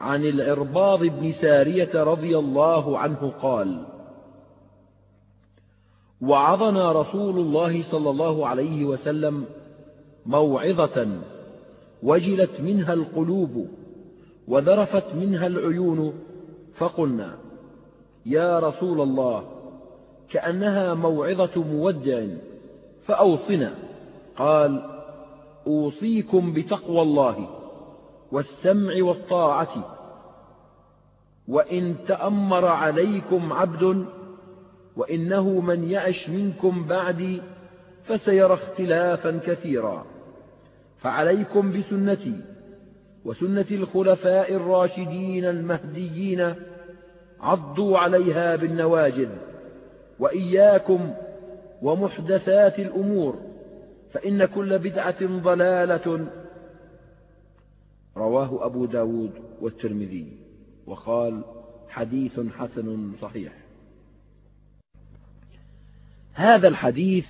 عن العرباض بن سارية رضي الله عنه قال وعظنا رسول الله صلى الله عليه وسلم موعظة وجلت منها القلوب وذرفت منها العيون فقلنا يا رسول الله كأنها موعظة مودع فأوصنا. قال أوصيكم بتقوى الله. والسمع والطاعة. وإن تأمر عليكم عبد وإنه من يعش منكم بعدي فسيرى اختلافا كثيرا. فعليكم بسنتي وسنة الخلفاء الراشدين المهديين عضوا عليها بالنواجذ. وإياكم ومحدثات الأمور فإن كل بدعة ضلالة رواه أبو داود والترمذي وقال حديث حسن صحيح. هذا الحديث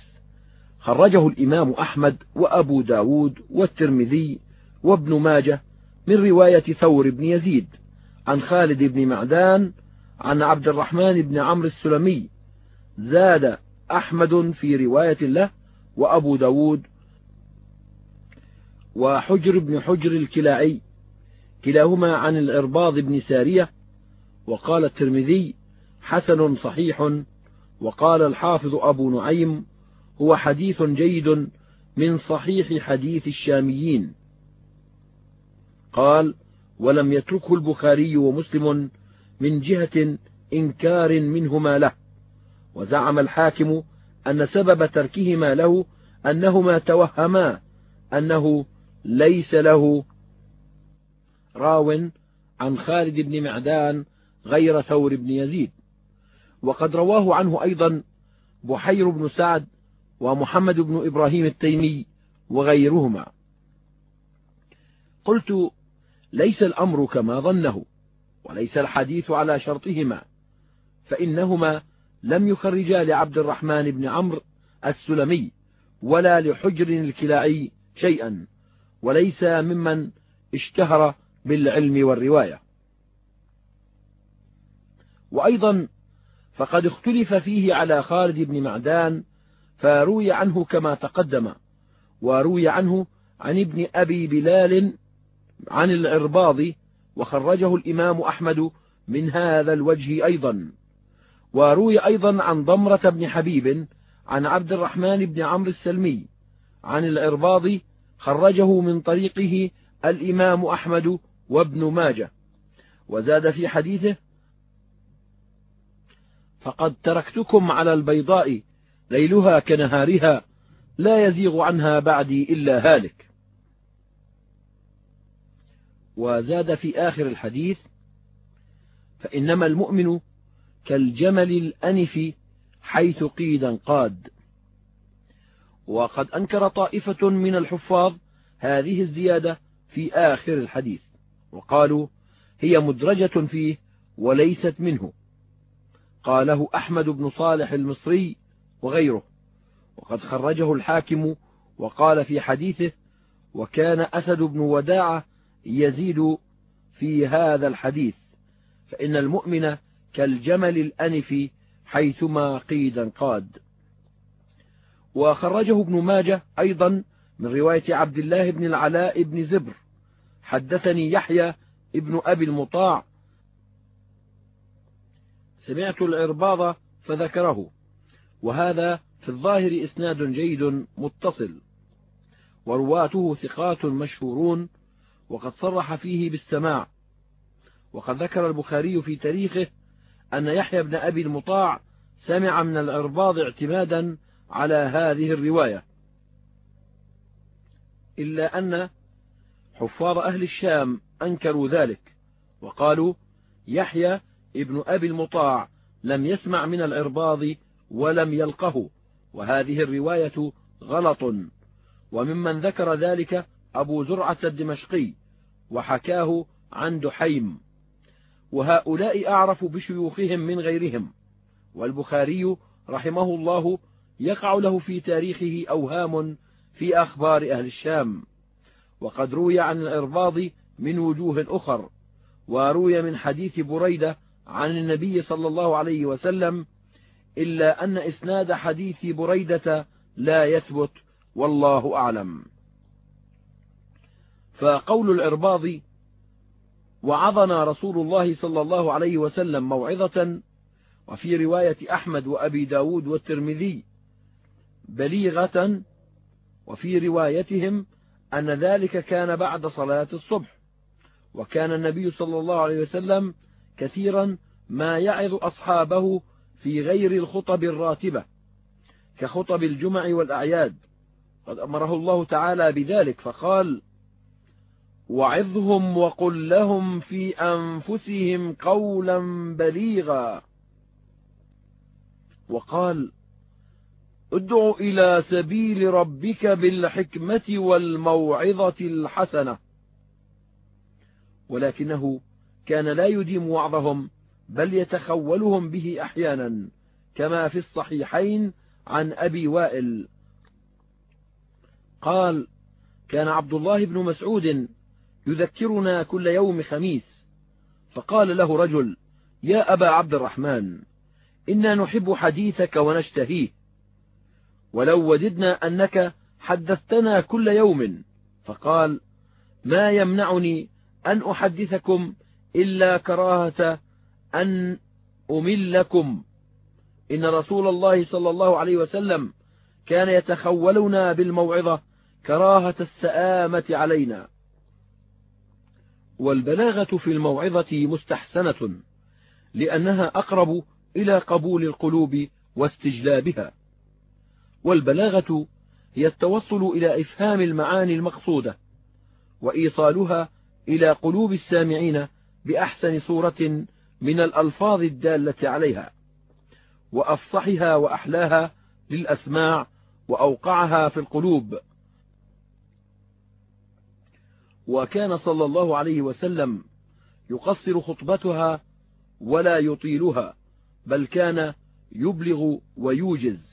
خرجه الإمام أحمد وأبو داود والترمذي وابن ماجه من رواية ثور بن يزيد عن خالد بن معدان عن عبد الرحمن بن عمرو السلمي زاد أحمد في رواية له وأبو داود وحجر بن حجر الكلاعي كلاهما عن العرباض بن سارية وقال الترمذي حسن صحيح وقال الحافظ أبو نعيم هو حديث جيد من صحيح حديث الشاميين. قال ولم يتركه البخاري ومسلم من جهة إنكار منهما له وزعم الحاكم أن سبب تركهما له أنهما توهما أنه ليس له راو عن خالد بن معدان غير ثور بن يزيد. وقد رواه عنه أيضا بحير بن سعد ومحمد بن إبراهيم التيمي وغيرهما. قلت ليس الأمر كما ظنه وليس الحديث على شرطهما فإنهما لم يخرجا لعبد الرحمن بن عمرو السلمي ولا لحجر الكلاعي شيئا. وليس ممن اشتهر بالعلم والرواية. وأيضا فقد اختلف فيه على خالد بن معدان فروي عنه كما تقدم وروي عنه عن ابن أبي بلال عن العرباض وخرجه الإمام أحمد من هذا الوجه أيضا. وروي أيضا عن ضمرة بن حبيب عن عبد الرحمن بن عمرو السلمي عن العرباض خرجه من طريقه الإمام أحمد وابن ماجه وزاد في حديثه فقد تركتكم على البيضاء ليلها كنهارها لا يزيغ عنها بعدي إلا هالك. وزاد في آخر الحديث فإنما المؤمن كالجمل الأنف حيث قيد قاد. وقد أنكر طائفة من الحفاظ هذه الزيادة في آخر الحديث وقالوا هي مدرجة فيه وليست منه. قاله أحمد بن صالح المصري وغيره. وقد خرجه الحاكم وقال في حديثه وكان أسد بن وداعة يزيد في هذا الحديث فإن المؤمن كالجمل الأنف حيثما قيد قاد وخرجه ابن ماجه أيضا من رواية عبد الله بن العلاء بن زبر. حدثني يحيى ابن أبي المطاع. سمعت العرباض فذكره. وهذا في الظاهر إسناد جيد متصل. ورواته ثقات مشهورون وقد صرح فيه بالسماع. وقد ذكر البخاري في تاريخه أن يحيى بن أبي المطاع سمع من العرباض اعتمادا على هذه الرواية. إلا أن حفاظ أهل الشام أنكروا ذلك وقالوا يحيى ابن أبي المطاع لم يسمع من العرباض ولم يلقه وهذه الرواية غلط. وممن ذكر ذلك أبو زرعة الدمشقي وحكاه عن دحيم. وهؤلاء أعرف بشيوخهم من غيرهم والبخاري رحمه الله يقع له في تاريخه أوهام في أخبار أهل الشام وقد روي عن الإرباض من وجوه أخر وروي من حديث بريدة عن النبي صلى الله عليه وسلم إلا أن إسناد حديث بريدة لا يثبت والله أعلم. فقول العرباض وعظنا رسول الله صلى الله عليه وسلم موعظة وفي رواية أحمد وأبي ب داود والترمذي بليغة وفي روايتهم أن ذلك كان بعد صلاة الصبح وكان النبي صلى الله عليه وسلم كثيرا ما يعظ أصحابه في غير الخطب الراتبة كخطب الجمع والأعياد قد أمره الله تعالى بذلك فقال وعظهم وقل لهم في أنفسهم قولا بليغا وقال ادع إلى سبيل ربك بالحكمة والموعظة الحسنة. ولكنه كان لا يديم وعظهم بل يتخولهم به أحيانا كما في الصحيحين عن أبي وائل. قال كان عبد الله بن مسعود يذكرنا كل يوم خميس. فقال له رجل يا أبا عبد الرحمن إنا نحب حديثك ونشتهيه. ولو وددنا أنك حدثتنا كل يوم. فقال ما يمنعني أن أحدثكم إلا كراهة أن أملكم. إن رسول الله صلى الله عليه وسلم كان يتخولنا بالموعظة كراهة السآمة علينا. والبلاغة في الموعظة مستحسنة لأنها أقرب إلى قبول القلوب واستجلابها. والبلاغة هي التوصل إلى إفهام المعاني المقصودة وإيصالها إلى قلوب السامعين بأحسن صورة من الألفاظ الدالة عليها وأفصحها وأحلاها للأسماع وأوقعها في القلوب. وكان صلى الله عليه وسلم يقصر خطبتها ولا يطيلها بل كان يبلغ ويوجز.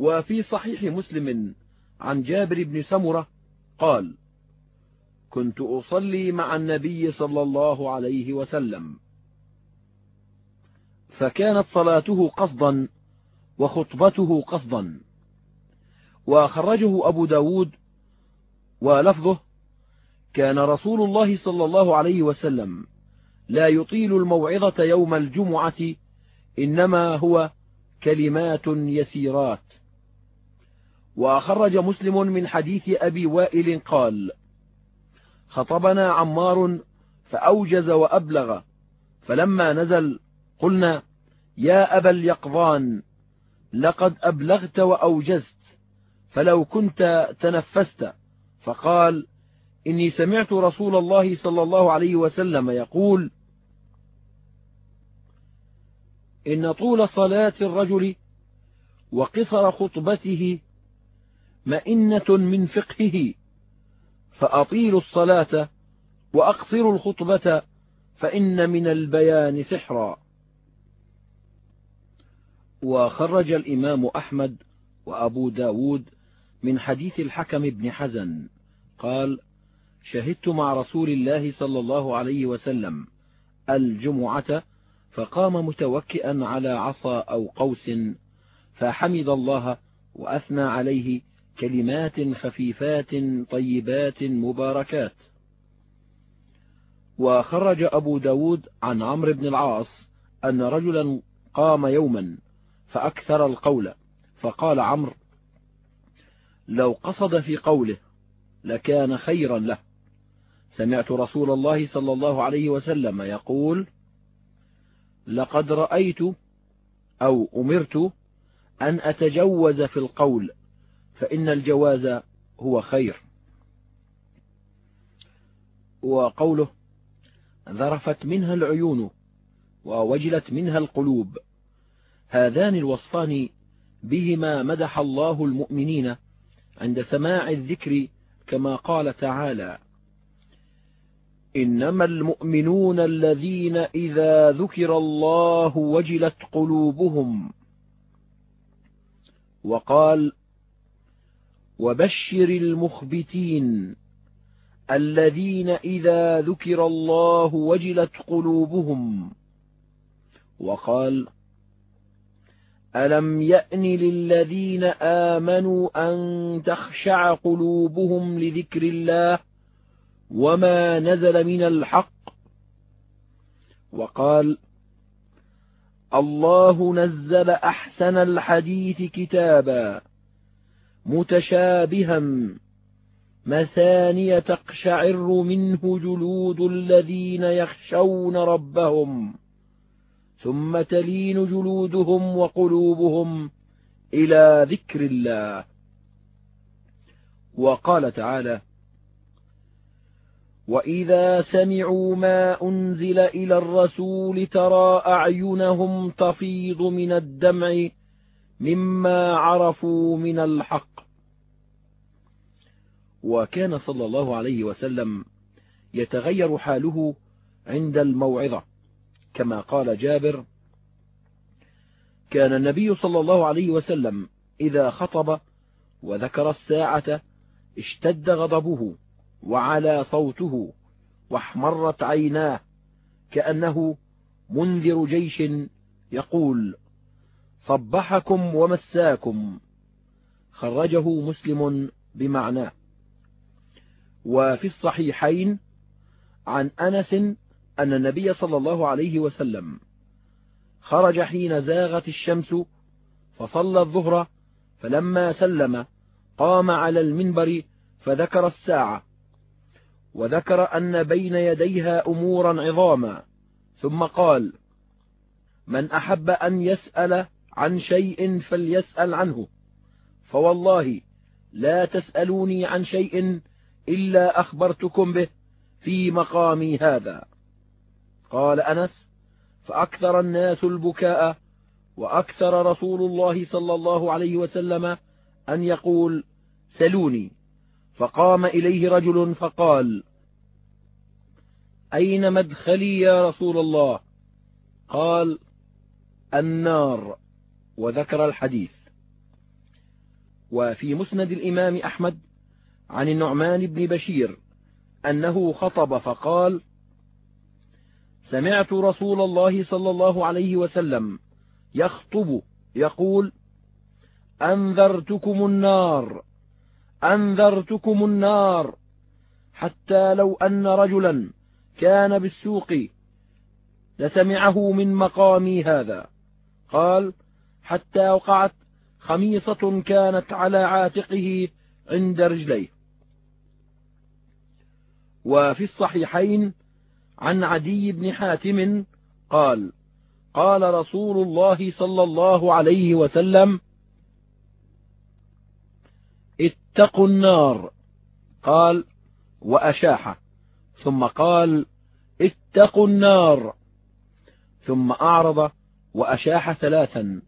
وفي صحيح مسلم عن جابر بن سمرة قال كنت أصلي مع النبي صلى الله عليه وسلم. فكانت صلاته قصدا وخطبته قصدا. وخرجه أبو ب داود ولفظه كان رسول الله صلى الله عليه وسلم لا يطيل الموعظة يوم الجمعة إنما هو كلمات يسيرات. وخرج مسلم من حديث أبي وائل قال خطبنا عمار فأوجز وأبلغ فلما نزل قلنا يا أبا اليقظان لقد أبلغت وأوجزت فلو كنت تنفست. فقال إني سمعت رسول الله صلى الله عليه وسلم يقول إن طول صلاة الرجل وقصر خطبته مئنة من فقهه فأطيلوا الصلاة وأقصروا الخطبة فإن من البيان سحرا. وخرج الإمام أحمد وأبو داود من حديث الحكم بن حزن قال شهدت مع رسول الله صلى الله عليه وسلم الجمعة فقام متوكئا على عصا أو قوس فحمد الله وأثنى عليه كلمات خفيفات طيبات مباركات. وخرج أبو داود عن عمرو بن العاص أن رجلا قام يوما فأكثر القول فقال عمرو لو قصد في قوله لكان خيرا له. سمعت رسول الله صلى الله عليه وسلم يقول لقد رأيت أو أمرت أن أتجوز في القول فإن الجواز هو خير. وقوله ذرفت منها العيون ووجلت منها القلوب. هذان الوصفان بهما مدح الله المؤمنين عند سماع الذكر كما قال تعالى إنما المؤمنون الذين إذا ذكر الله وجلت قلوبهم. وقال وبشر المخبتين الذين إذا ذكر الله وجلت قلوبهم وقال ألم يأن للذين آمنوا أن تخشع قلوبهم لذكر الله وما نزل من الحق وقال الله نزل أحسن الحديث كتابا متشابها. مثانية تقشعر منه جلود الذين يخشون ربهم ثم تلين جلودهم وقلوبهم إلى ذكر الله. وقال تعالى وإذا سمعوا ما أنزل إلى الرسول ترى أعينهم تفيض من الدمع مما عرفوا من الحق. وكان صلى الله عليه وسلم يتغير حاله عند الموعظة كما قال جابر كان النبي صلى الله عليه وسلم إذا خطب وذكر الساعة اشتد غضبه وعلى صوته واحمرت عيناه كأنه منذر جيش يقول صبحكم ومساكم خرجه مسلم بمعناه. وفي الصحيحين عن أنس أن النبي صلى الله عليه وسلم خرج حين زاغت الشمس فصلى الظهر فلما سلم قام على المنبر فذكر الساعة وذكر أن بين يديها أمورا عظاما ثم قال من أحب أن يسأل عن شيء فليسأل عنه فوالله لا تسألوني عن شيء إلا أخبرتكم به في مقامي هذا. قال أنس فأكثر الناس البكاء وأكثر رسول الله صلى الله عليه وسلم أن يقول سلوني. فقام إليه رجل فقال أين مدخلي يا رسول الله؟ قال النار وذكر الحديث. وفي مسند الإمام أحمد عن النعمان بن بشير أنه خطب فقال سمعت رسول الله صلى الله عليه وسلم يخطب يقول أنذرتكم النار أنذرتكم النار حتى لو أن رجلا كان بالسوق لسمعه من مقامي هذا. قال حتى وقعت خميصة كانت على عاتقه عند رجليه. وفي الصحيحين عن عدي بن حاتم قال قال رسول الله صلى الله عليه وسلم اتقوا النار قال وأشاح ثم قال اتقوا النار ثم أعرض وأشاح ثلاثا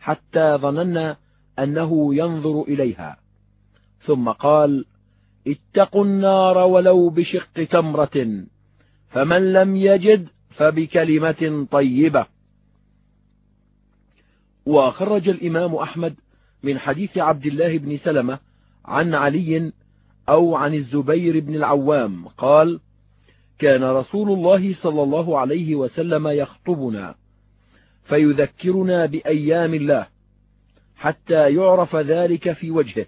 حتى ظننا أنه ينظر إليها ثم قال اتقوا النار ولو بشق تمرة فمن لم يجد فبكلمة طيبة. وخرج الإمام أحمد من حديث عبد الله بن سلمة عن علي أو عن الزبير بن العوام قال كان رسول الله صلى الله عليه وسلم يخطبنا فيذكرنا بأيام الله حتى يعرف ذلك في وجهه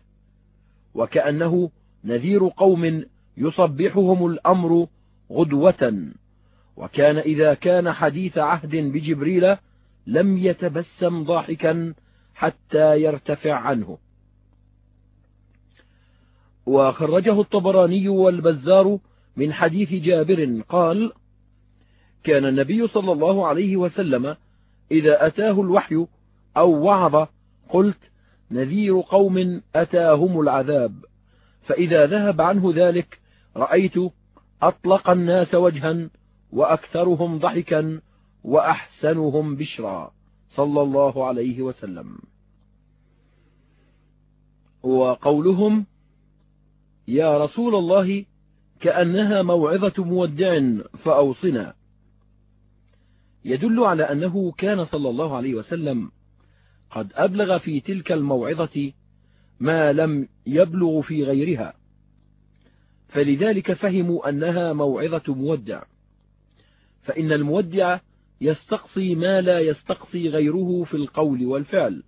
وكأنه نذير قوم يصبحهم الأمر غدوة. وكان إذا كان حديث عهد بجبريل لم يتبسم ضاحكا حتى يرتفع عنه. وخرجه الطبراني والبزار من حديث جابر قال كان النبي صلى الله عليه وسلم إذا أتاه الوحي أو وعظ قلت نذير قوم أتاهم العذاب. فإذا ذهب عنه ذلك رأيت أطلق الناس وجها وأكثرهم ضحكا وأحسنهم بشرا. صلى الله عليه وسلم. وقولهم يا رسول الله كأنها موعظة مودع فأوصنا. يدل على أنه كان صلى الله عليه وسلم قد أبلغ في تلك الموعظة ما لم يبلغ في غيرها. فلذلك فهموا أنها موعظة مودع. فإن المودع يستقصي ما لا يستقصي غيره في القول والفعل.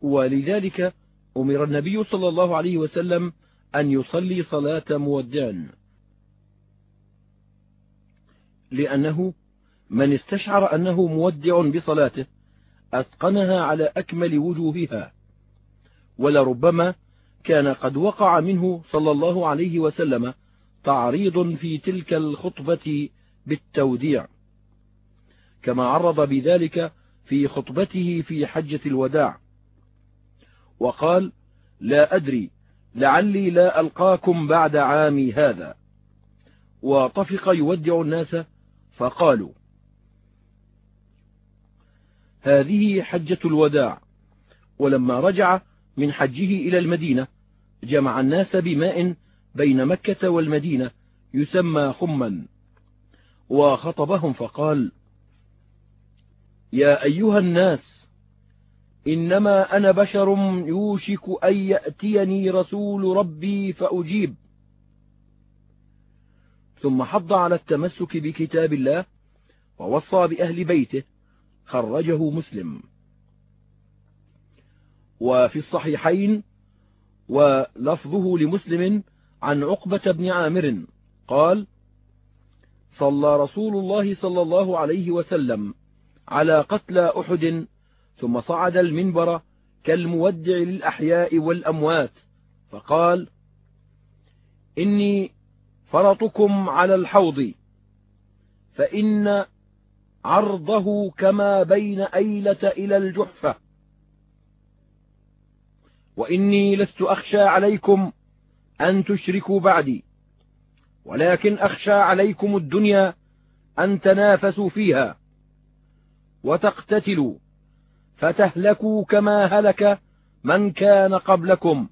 ولذلك أمر النبي صلى الله عليه وسلم أن يصلي صلاة مودع. لأنه من استشعر أنه مودع بصلاته أتقنها على أكمل وجوهها. ولربما كان قد وقع منه صلى الله عليه وسلم تعريض في تلك الخطبة بالتوديع. كما عرض بذلك في خطبته في حجة الوداع. وقال لا أدري لعلي لا ألقاكم بعد عامي هذا. وطفق يودع الناس فقالوا هذه حجة الوداع. ولما رجع من حجه إلى المدينة جمع الناس بماء بين مكة والمدينة يسمى خما. وخطبهم فقال يا أيها الناس إنما أنا بشر يوشك أن يأتيني رسول ربي فأجيب. ثم حض على التمسك بكتاب الله ووصى بأهل بيته خرجه مسلم. وفي الصحيحين ولفظه لمسلم عن عقبة بن عامر قال صلى رسول الله صلى الله عليه وسلم على قتلى أحد ثم صعد المنبر كالمودع للأحياء والأموات فقال إني فرطكم على الحوض فإن عرضه كما بين أيلة إلى الجحفة. وإني لست أخشى عليكم أن تشركوا بعدي ولكن أخشى عليكم الدنيا أن تنافسوا فيها وتقتتلوا فتهلكوا كما هلك من كان قبلكم.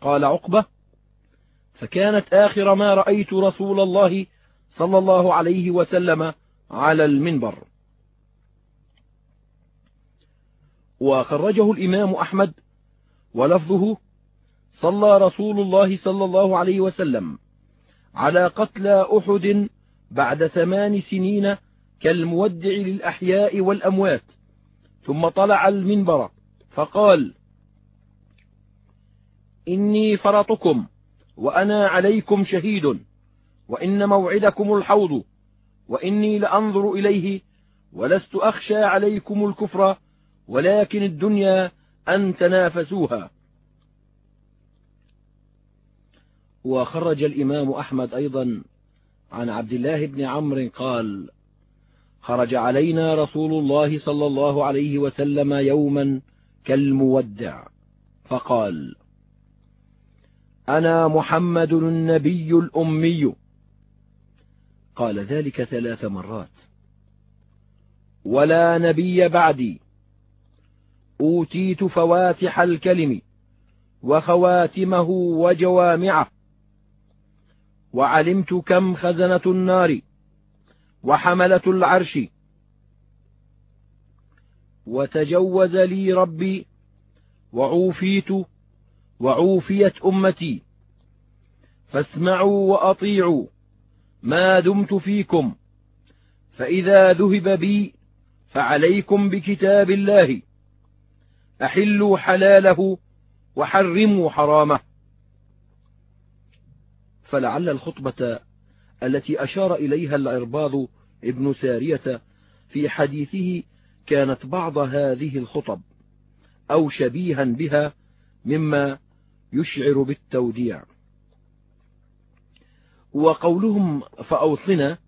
قال عقبة فكانت آخر ما رأيت رسول الله صلى الله عليه وسلم على المنبر. وخرجه الإمام أحمد ولفظه صلى رسول الله صلى الله عليه وسلم على قتلى أحد بعد ثمان سنين كالمودع للأحياء والأموات ثم طلع المنبر فقال إني فرطكم وأنا عليكم شهيد وإن موعدكم الحوض وإني لأنظر إليه ولست أخشى عليكم الكفر ولكن الدنيا أن تنافسوها. وخرج الإمام أحمد أيضا عن عبد الله بن عمرو قال خرج علينا رسول الله صلى الله عليه وسلم يوما كالمودع فقال أنا محمد النبي الأمي. قال ذلك ثلاث مرات. ولا نبي بعدي. أوتيت فواتح الكلم وخواتمه وجوامعه وعلمت كم خزنة النار وحملة العرش. وتجوز لي ربي وعوفيت وعوفيت أمتي. فاسمعوا وأطيعوا ما دمت فيكم فإذا ذهب بي فعليكم بكتاب الله. أحلوا حلاله وحرموا حرامه. فلعل الخطبة التي أشار إليها العرباض ابن سارية في حديثه كانت بعض هذه الخطب أو شبيها بها مما يشعر بالتوديع. وقولهم فأوصنا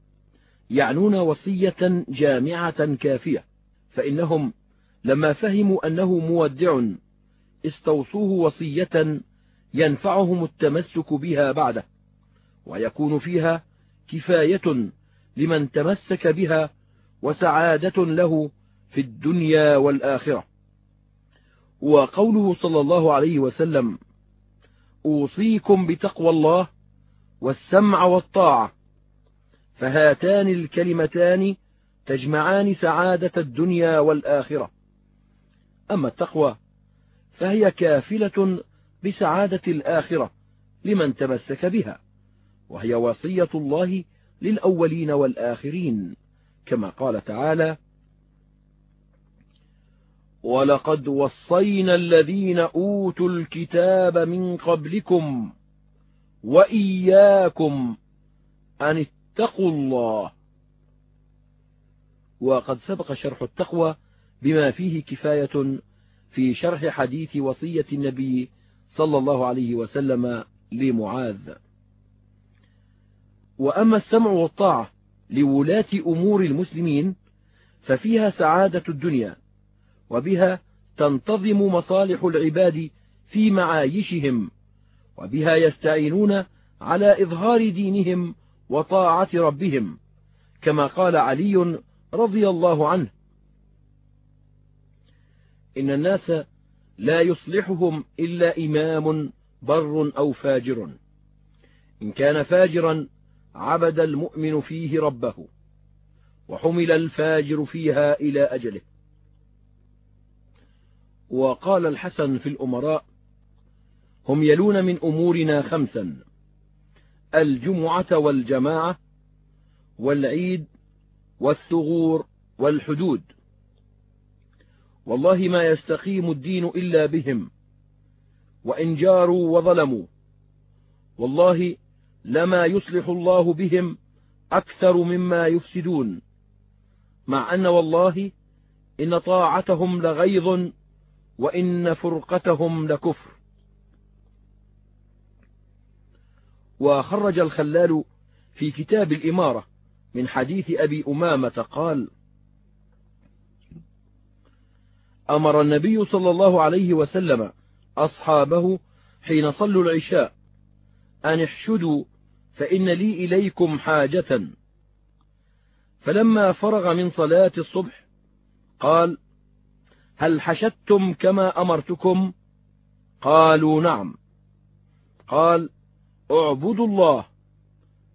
يعنون وصية جامعة كافية فإنهم لما فهموا أنه مودع استوصوه وصية ينفعهم التمسك بها بعده ويكون فيها كفاية لمن تمسك بها وسعادة له في الدنيا والآخرة. وقوله صلى الله عليه وسلم أوصيكم بتقوى الله والسمع والطاعة فهاتان الكلمتان تجمعان سعادة الدنيا والآخرة. أما التقوى فهي كافلة بسعادة الآخرة لمن تمسك بها وهي وصية الله للأولين والآخرين كما قال تعالى ولقد وصينا الذين أوتوا الكتاب من قبلكم وإياكم أن اتقوا الله وقد سبق شرح التقوى بما فيه كفاية في شرح حديث وصية النبي صلى الله عليه وسلم لمعاذ. وأما السمع والطاعة لولاة أمور المسلمين ففيها سعادة الدنيا وبها تنتظم مصالح العباد في معايشهم وبها يستعينون على إظهار دينهم وطاعة ربهم كما قال علي رضي الله عنه إن الناس لا يصلحهم إلا إمام بر أو فاجر. إن كان فاجرا عبد المؤمن فيه ربه وحمل الفاجر فيها إلى أجله. وقال الحسن في الأمراء هم يلون من أمورنا خمسا الجمعة والجماعة والعيد والثغور والحدود. والله ما يستقيم الدين إلا بهم. وإن جاروا وظلموا والله لما يصلح الله بهم أكثر مما يفسدون. مع أن والله إن طاعتهم لغيظ وإن فرقتهم لكفر. وخرج الخلال في كتاب الإمارة من حديث أبي أمامة قال أمر النبي صلى الله عليه وسلم أصحابه حين صلوا العشاء أن احشدوا فإن لي إليكم حاجة. فلما فرغ من صلاة الصبح قال هل حشدتم كما أمرتكم؟ قالوا نعم. قال اعبدوا الله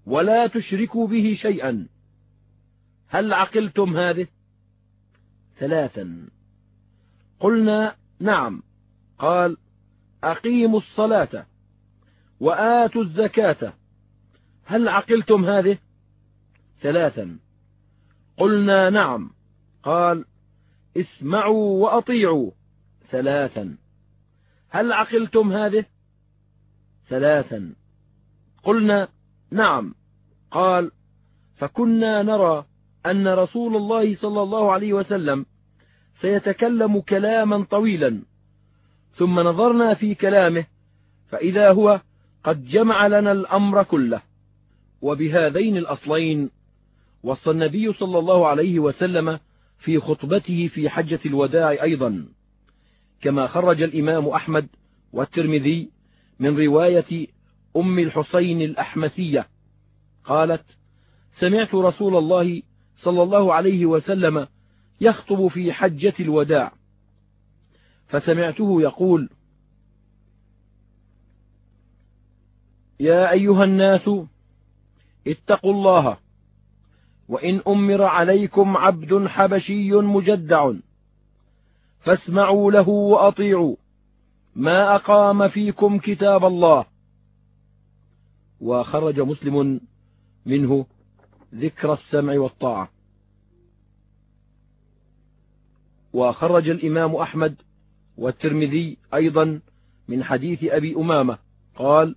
ولا تشركوا به شيئا. هل عقلتم هذه؟ ثلاثا. قلنا نعم. قال أقيموا الصلاة وآتوا الزكاة. هل عقلتم هذه؟ ثلاثا. قلنا نعم. قال اسمعوا وأطيعوا. ثلاثا. هل عقلتم هذه؟ ثلاثا. قلنا نعم. قال فكنا نرى أن رسول الله صلى الله عليه وسلم سيتكلم كلاما طويلا. ثم نظرنا في كلامه فإذا هو قد جمع لنا الأمر كله. وبهذين الأصلين وصى النبي صلى الله عليه وسلم في خطبته في حجة الوداع أيضا. كما خرج الإمام أحمد والترمذي من رواية أم الحسين الأحمسية. قالت سمعت رسول الله صلى الله عليه وسلم يخطب في حجة الوداع. فسمعته يقول يا أيها الناس اتقوا الله وإن أمر عليكم عبد حبشي مجدع فاسمعوا له وأطيعوا ما أقام فيكم كتاب الله. وخرج مسلم منه ذكر السمع والطاعة. وخرج الإمام أحمد والترمذي أيضا من حديث أبي أمامة. قال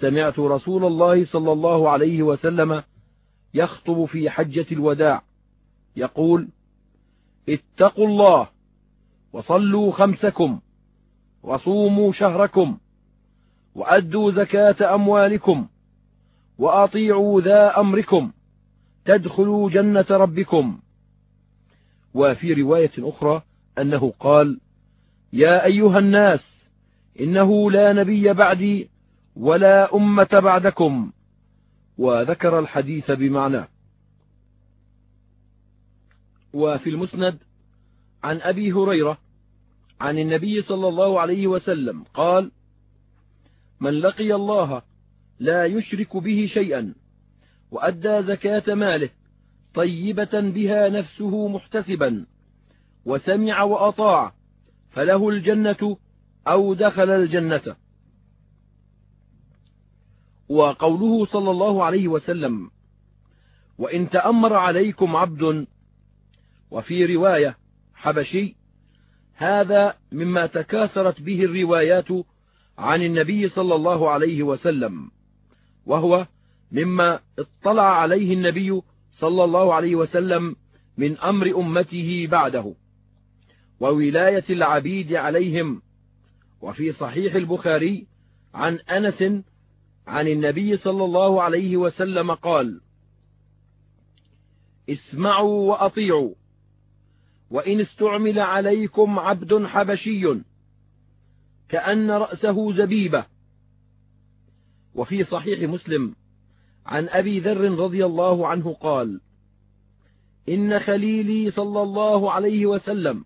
سمعت رسول الله صلى الله عليه وسلم يخطب في حجة الوداع يقول اتقوا الله وصلوا خمسكم وصوموا شهركم وأدوا زكاة أموالكم وأطيعوا ذا أمركم تدخلوا جنة ربكم. وفي رواية أخرى أنه قال يا أيها الناس إنه لا نبي بعدي ولا أمة بعدكم. وذكر الحديث بمعناه وفي المسند عن أبي هريرة عن النبي صلى الله عليه وسلم قال من لقي الله لا يشرك به شيئا وأدى زكاة ماله طيبة بها نفسه محتسبا وسمع وأطاع فله الجنة أو دخل الجنة. وقوله صلى الله عليه وسلم وإن تأمر عليكم عبد وفي رواية حبشي هذا مما تكاثرت به الروايات عن النبي صلى الله عليه وسلم وهو مما اطلع عليه النبي صلى الله عليه وسلم من أمر أمته بعده وولاية العبيد عليهم وفي صحيح البخاري عن أنس عن النبي صلى الله عليه وسلم قال اسمعوا وأطيعوا وإن استعمل عليكم عبد حبشي كأن رأسه زبيبة. وفي صحيح مسلم عن أبي ذر رضي الله عنه قال إن خليلي صلى الله عليه وسلم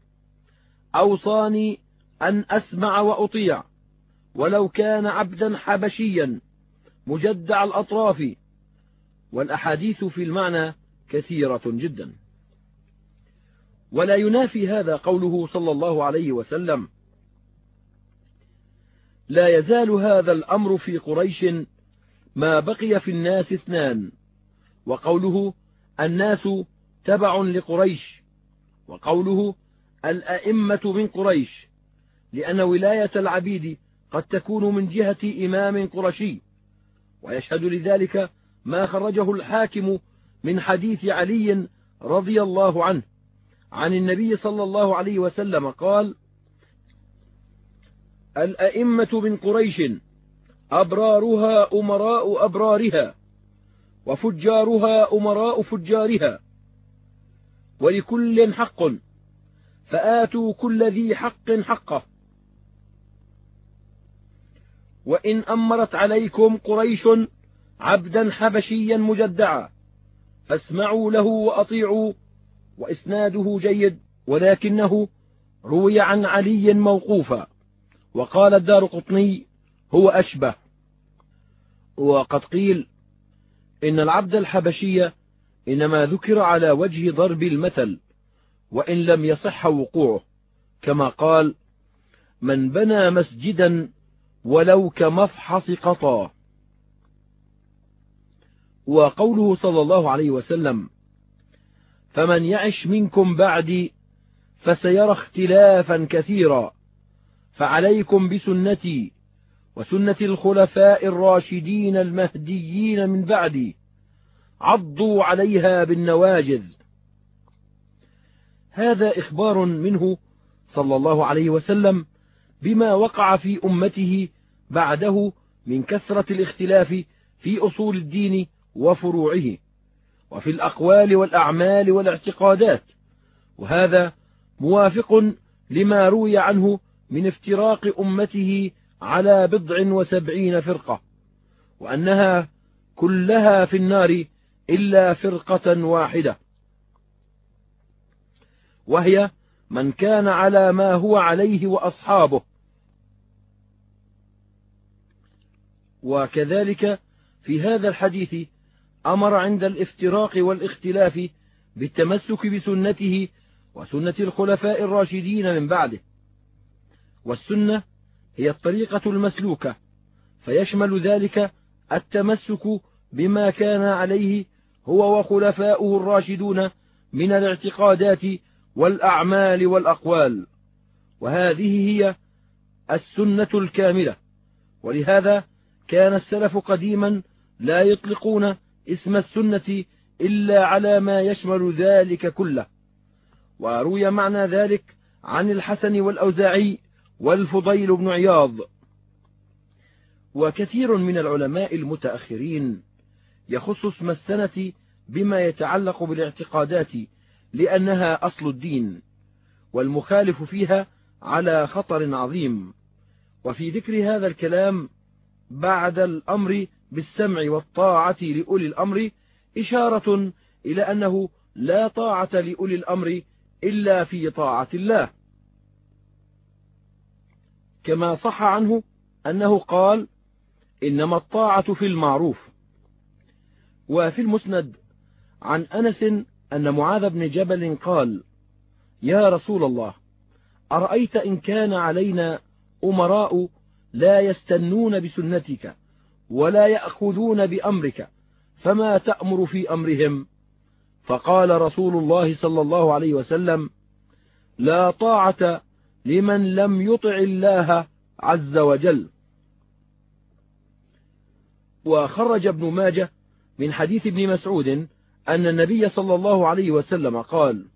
أوصاني أن أسمع وأطيع ولو كان عبدا حبشيا مجدع الأطراف والأحاديث في المعنى كثيرة جدا. ولا ينافي هذا قوله صلى الله عليه وسلم. لا يزال هذا الأمر في قريش ما بقي في الناس اثنان. وقوله الناس تبع لقريش. وقوله الأئمة من قريش. لأن ولاية العبيد قد تكون من جهة إمام قرشي. ويشهد لذلك ما خرجه الحاكم من حديث علي رضي الله عنه. عن النبي صلى الله عليه وسلم قال الأئمة من قريش أبرارها أمراء أبرارها وفجارها أمراء فجارها. ولكل حق فآتوا كل ذي حق حقه. وإن أمرت عليكم قريش عبدا حبشيا مجدعا فاسمعوا له وأطيعوا وإسناده جيد ولكنه روي عن علي موقوفا. وقال الدار قطني هو أشبه. وقد قيل إن العبد الحبشي إنما ذكر على وجه ضرب المثل وإن لم يصح وقوعه كما قال من بنى مسجدا ولو كمفحص قطا وقوله صلى الله عليه وسلم فمن يعش منكم بعدي فسيرى اختلافا كثيرا فعليكم بسنتي وسنة الخلفاء الراشدين المهديين من بعدي عضوا عليها بالنواجذ. هذا إخبار منه صلى الله عليه وسلم بما وقع في أمته بعده من كثرة الاختلاف في أصول الدين وفروعه وفي الأقوال والأعمال والاعتقادات وهذا موافق لما روي عنه من افتراق أمته على بضع وسبعين فرقة وأنها كلها في النار إلا فرقة واحدة. وهي من كان على ما هو عليه وأصحابه. وكذلك في هذا الحديث أمر عند الافتراق والاختلاف بالتمسك بسنته وسنة الخلفاء الراشدين من بعده. والسنة هي الطريقة المسلوكة فيشمل ذلك التمسك بما كان عليه هو وخلفاؤه الراشدون من الاعتقادات والأعمال والأقوال. وهذه هي السنة الكاملة. ولهذا كان السلف قديما لا يطلقون اسم السنة إلا على ما يشمل ذلك كله. وروي معنى ذلك عن الحسن والأوزاعي والفضيل بن عياض. وكثير من العلماء المتأخرين يخص اسم السنة بما يتعلق بالاعتقادات لأنها أصل الدين والمخالف فيها على خطر عظيم. وفي ذكر هذا الكلام بعد الأمر بالسمع والطاعة لأولي الأمر إشارة إلى أنه لا طاعة لأولي الأمر إلا في طاعة الله. كما صح عنه أنه قال إنما الطاعة في المعروف. وفي المسند عن أنس أن معاذ بن جبل قال يا رسول الله أرأيت إن كان علينا أمراء لا يستنون بسنتك ولا يأخذون بأمرك فما تأمر في أمرهم؟ فقال رسول الله صلى الله عليه وسلم لا طاعة لمن لم يطع الله عز وجل. وخرج ابن ماجه من حديث ابن مسعود أن النبي صلى الله عليه وسلم قال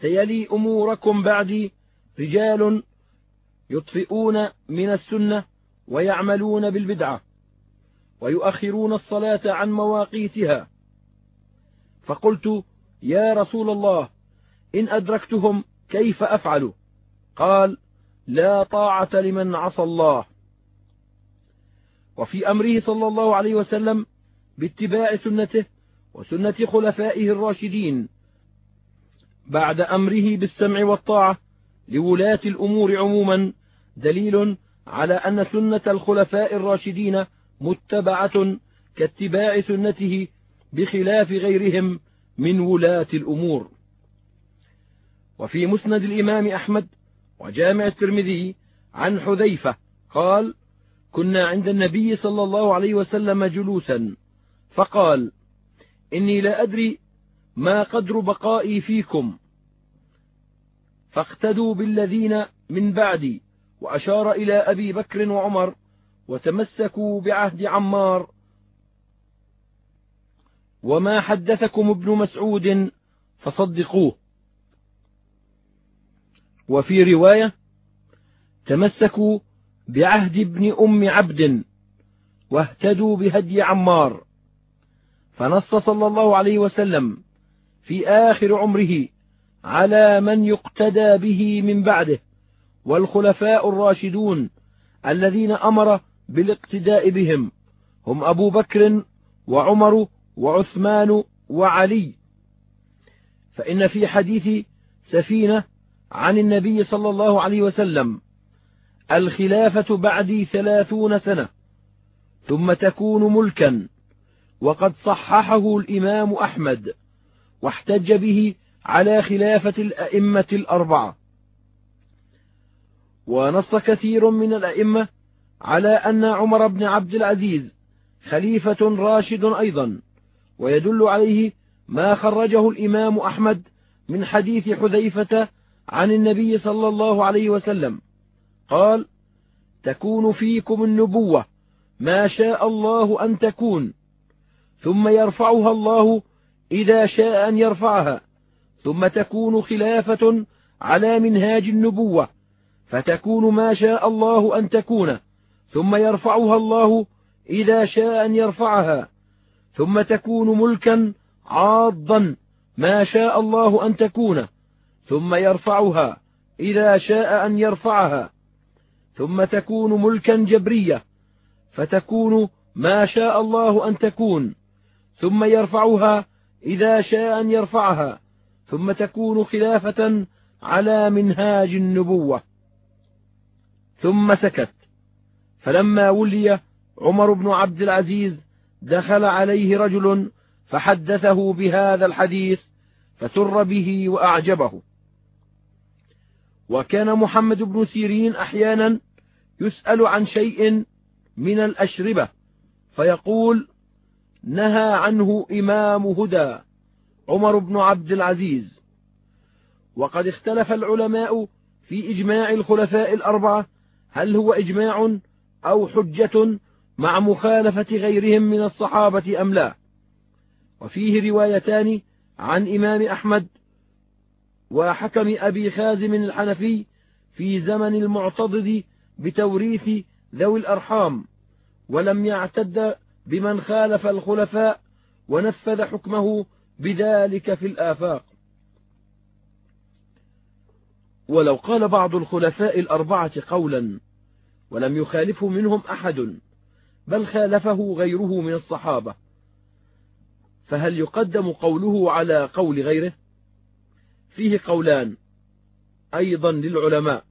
سيلي أموركم بعدي رجال يطفئون من السنة ويعملون بالبدعة ويؤخرون الصلاة عن مواقيتها. فقلت يا رسول الله إن أدركتهم كيف أفعل قال لا طاعة لمن عصى الله. وفي أمره صلى الله عليه وسلم باتباع سنته وسنة خلفائه الراشدين بعد أمره بالسمع والطاعة لولاة الأمور عموما دليل على أن سنة الخلفاء الراشدين متبعة كاتباع سنته بخلاف غيرهم من ولاة الأمور. وفي مسند الإمام أحمد وجامع الترمذي عن حذيفة قال كنا عند النبي صلى الله عليه وسلم جلوسا فقال إني لا أدري ما قدر بقائي فيكم فاقتدوا بالذين من بعدي. وأشار إلى أبي بكر وعمر وتمسكوا بعهد عمار وما حدثكم ابن مسعود فصدقوه. وفي رواية تمسكوا بعهد ابن أم عبد واهتدوا بهدي عمار. فنص صلى الله عليه وسلم في آخر عمره على من يقتدى به من بعده والخلفاء الراشدون الذين أمر بالاقتداء بهم هم أبو بكر وعمر وعثمان وعلي. فإن في حديث سفينة عن النبي صلى الله عليه وسلم الخلافة بعدي ثلاثون سنة ثم تكون ملكا وقد صححه الإمام أحمد واحتج به على خلافة الأئمة الأربعة. ونص كثير من الأئمة على أن عمر بن عبد العزيز خليفة راشد أيضا ويدل عليه ما خرجه الإمام أحمد من حديث حذيفة عن النبي صلى الله عليه وسلم قال تكون فيكم النبوة ما شاء الله أن تكون ثم يرفعها الله إذا شاء أن يرفعها ثم تكون خلافة على منهاج النبوة فتكون ما شاء الله أن تكون ثم يرفعها الله إذا شاء أن يرفعها ثم تكون ملكا عاضا ما شاء الله أن تكون. ثم يرفعها إذا شاء أن يرفعها. ثم تكون ملكا جبرية فتكون ما شاء الله أن تكون. ثم يرفعها إذا شاء أن يرفعها ثم تكون خلافة على منهاج النبوة. ثم سكت. فلما ولي عمر بن عبد العزيز دخل عليه رجل فحدثه بهذا الحديث فسر به وأعجبه. وكان محمد بن سيرين أحيانا يسأل عن شيء من الأشربة فيقول نهى عنه إمام هدى عمر بن عبد العزيز. وقد اختلف العلماء في إجماع الخلفاء الأربعة هل هو إجماع أو حجة مع مخالفة غيرهم من الصحابة أم لا. وفيه روايتان عن إمام أحمد وحكم أبي خازم الحنفي في زمن المعتضد بتوريث ذوي الأرحام ولم يعتد بمن خالف الخلفاء ونفذ حكمه بذلك في الآفاق. ولو قال بعض الخلفاء الأربعة قولا ولم يخالفه منهم أحد بل خالفه غيره من الصحابة فهل يقدم قوله على قول غيره؟ فيه قولان أيضا للعلماء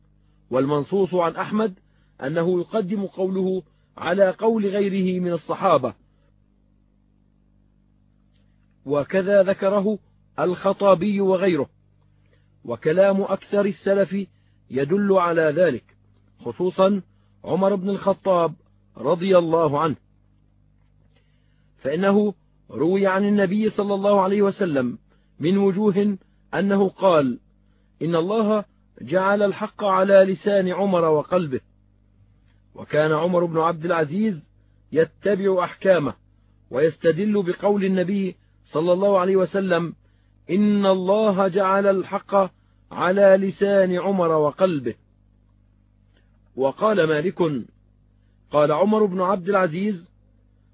والمنصوص عن أحمد أنه يقدم قوله على قول غيره من الصحابة. وكذا ذكره الخطابي وغيره. وكلام أكثر السلف يدل على ذلك خصوصا عمر بن الخطاب رضي الله عنه. فإنه روي عن النبي صلى الله عليه وسلم من وجوه أنه قال إن الله جعل الحق على لسان عمر وقلبه. وكان عمر بن عبد العزيز يتبع أحكامه ويستدل بقول النبي صلى الله عليه وسلم إن الله جعل الحق على لسان عمر وقلبه. وقال مالك قال عمر بن عبد العزيز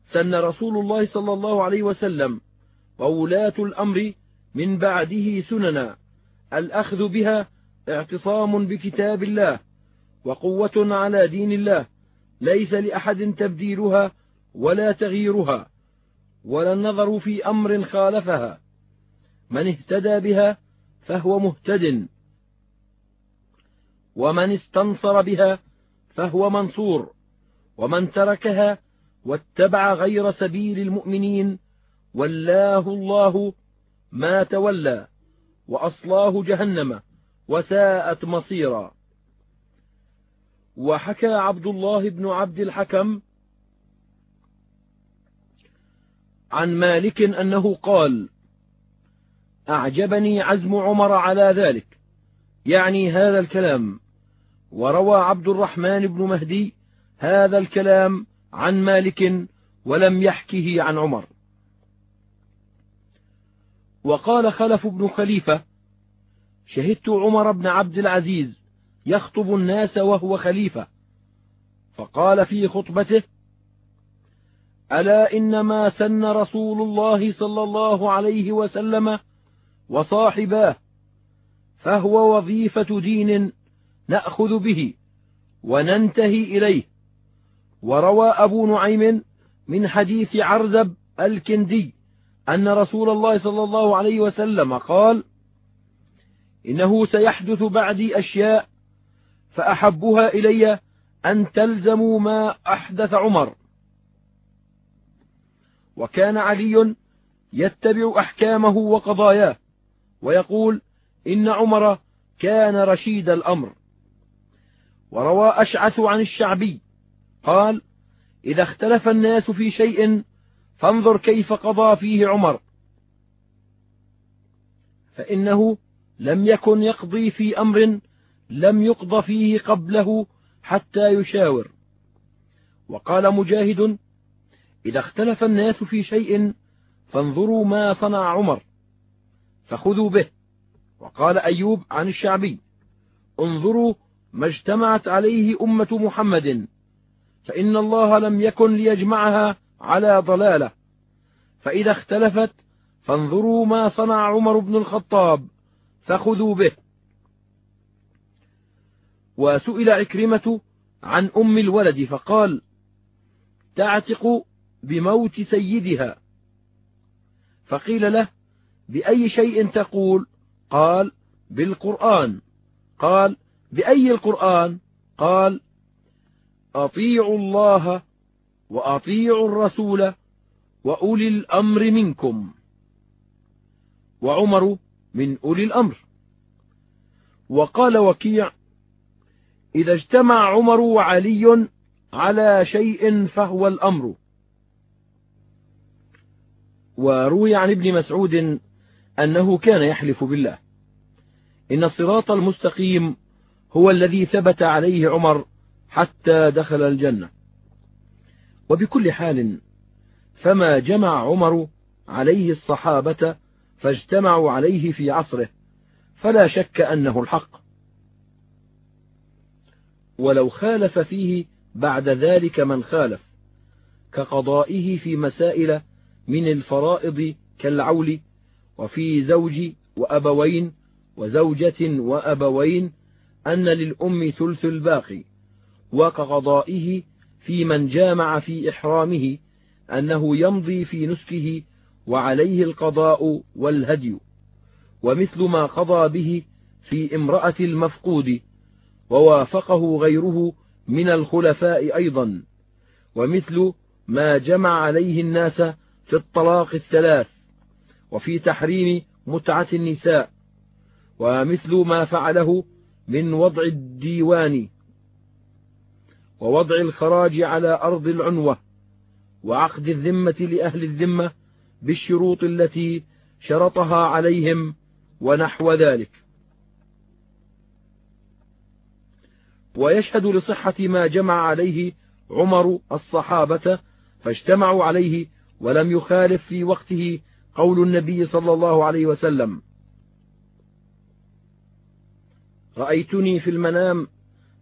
سن رسول الله صلى الله عليه وسلم وولاة الأمر من بعده سننا. الأخذ بها اعتصام بكتاب الله وقوة على دين الله. ليس لأحد تبديلها ولا تغييرها ولا النظر في أمر خالفها. من اهتدى بها فهو مهتد ومن استنصر بها فهو منصور ومن تركها واتبع غير سبيل المؤمنين ولاه الله ما تولى وأصلاه جهنم وساءت مصيرا. وحكى عبد الله بن عبد الحكم عن مالك أنه قال أعجبني عزم عمر على ذلك يعني هذا الكلام. وروى عبد الرحمن بن مهدي هذا الكلام عن مالك ولم يحكه عن عمر. وقال خلف بن خليفة شهدت عمر بن عبد العزيز يخطب الناس وهو خليفة. فقال في خطبته ألا إنما سن رسول الله صلى الله عليه وسلم وصاحباه فهو وظيفة دين نأخذ به وننتهي إليه. وروى أبو نعيم من حديث عرزب الكندي أن رسول الله صلى الله عليه وسلم قال إنه سيحدث بعدي أشياء فأحبها إلي أن تلزموا ما أحدث عمر. وكان علي يتبع أحكامه وقضاياه ويقول إن عمر كان رشيد الأمر. وروى أشعث عن الشعبي قال إذا اختلف الناس في شيء فانظر كيف قضى فيه عمر. فإنه لم يكن يقضي في أمر لم يقض فيه قبله حتى يشاور. وقال مجاهد إذا اختلف الناس في شيء فانظروا ما صنع عمر فخذوا به. وقال أيوب عن الشعبي انظروا ما اجتمعت عليه أمة محمد فإن الله لم يكن ليجمعها على ضلالة. فإذا اختلفت فانظروا ما صنع عمر بن الخطاب فخذوا به. وسئل عكرمة عن أم الولد فقال تعتق بموت سيدها. فقيل له بأي شيء تقول؟ قال بالقرآن. قال بأي القرآن؟ قال أطيعوا الله وأطيعوا الرسول وأولي الأمر منكم. وعمر من أولي الأمر. وقال وكيع إذا اجتمع عمر وعلي على شيء فهو الأمر. وروي عن ابن مسعود أنه كان يحلف بالله. إن الصراط المستقيم هو الذي ثبت عليه عمر حتى دخل الجنة. وبكل حال فما جمع عمر عليه الصحابة فاجتمعوا عليه في عصره فلا شك أنه الحق. ولو خالف فيه بعد ذلك من خالف كقضائه في مسائل من الفرائض كالعول وفي زوج وأبوين وزوجة وأبوين أن للأم ثلث الباقي وكقضائه في من جامع في إحرامه أنه يمضي في نسكه وعليه القضاء والهدي ومثل ما قضى به في امرأة المفقود ووافقه غيره من الخلفاء أيضا ومثل ما جمع عليه الناس في الطلاق الثلاث وفي تحريم متعة النساء ومثل ما فعله من وضع الديوان ووضع الخراج على أرض العنوة وعقد الذمة لأهل الذمة بالشروط التي شرطها عليهم ونحو ذلك. ويشهد لصحة ما جمع عليه عمر الصحابة فاجتمعوا عليه ولم يخالف في وقته قول النبي صلى الله عليه وسلم. رأيتني في المنام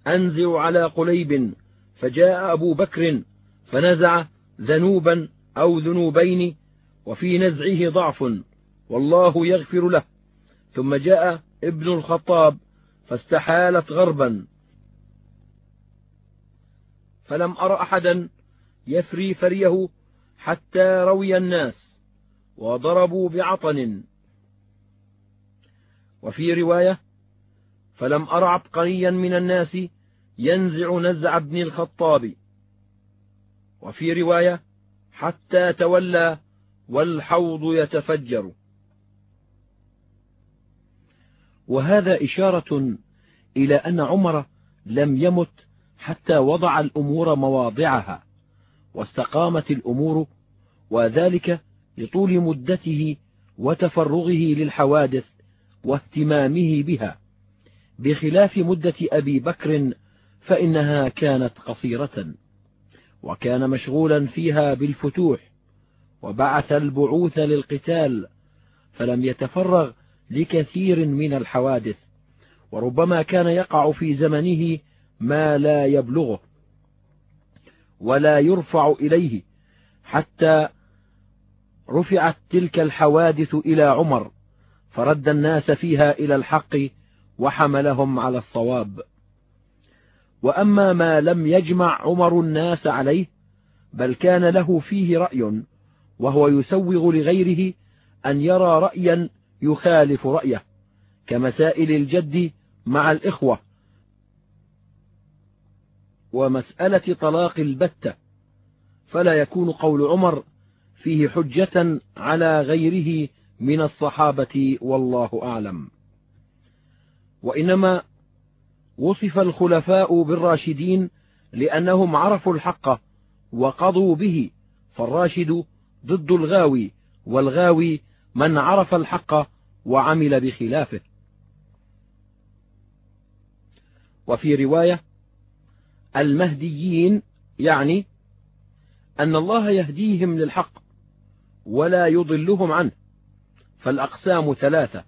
أنزع على قليب فجاء أبو بكر فنزع ذنوبا أو ذنوبين وفي نزعه ضعف والله يغفر له. ثم جاء ابن الخطاب فاستحالت غربا. فلم أر أحدا يفري فريه حتى روي الناس وضربوا بعطن. وفي رواية فلم أر عبقريا من الناس ينزع نزع ابن الخطاب. وفي رواية حتى تولى والحوض يتفجر. وهذا إشارة إلى أن عمر لم يمت حتى وضع الأمور مواضعها واستقامت الأمور وذلك لطول مدته وتفرغه للحوادث واهتمامه بها. بخلاف مدة أبي بكر فإنها كانت قصيرة وكان مشغولا فيها بالفتوح وبعث البعوث للقتال فلم يتفرغ لكثير من الحوادث وربما كان يقع في زمنه ما لا يبلغه ولا يرفع إليه حتى رفعت تلك الحوادث إلى عمر فرد الناس فيها إلى الحق وحملهم على الصواب. وأما ما لم يجمع عمر الناس عليه بل كان له فيه رأي وهو يسوغ لغيره أن يرى رأيا يخالف رأيه كمسائل الجد مع الإخوة ومسألة طلاق البتة فلا يكون قول عمر فيه حجة على غيره من الصحابة والله أعلم. وإنما وصف الخلفاء بالراشدين لأنهم عرفوا الحق وقضوا به فالراشد ضد الغاوي والغاوي من عرف الحق وعمل بخلافه. وفي رواية المهديين يعني أن الله يهديهم للحق ولا يضلهم عنه فالأقسام ثلاثة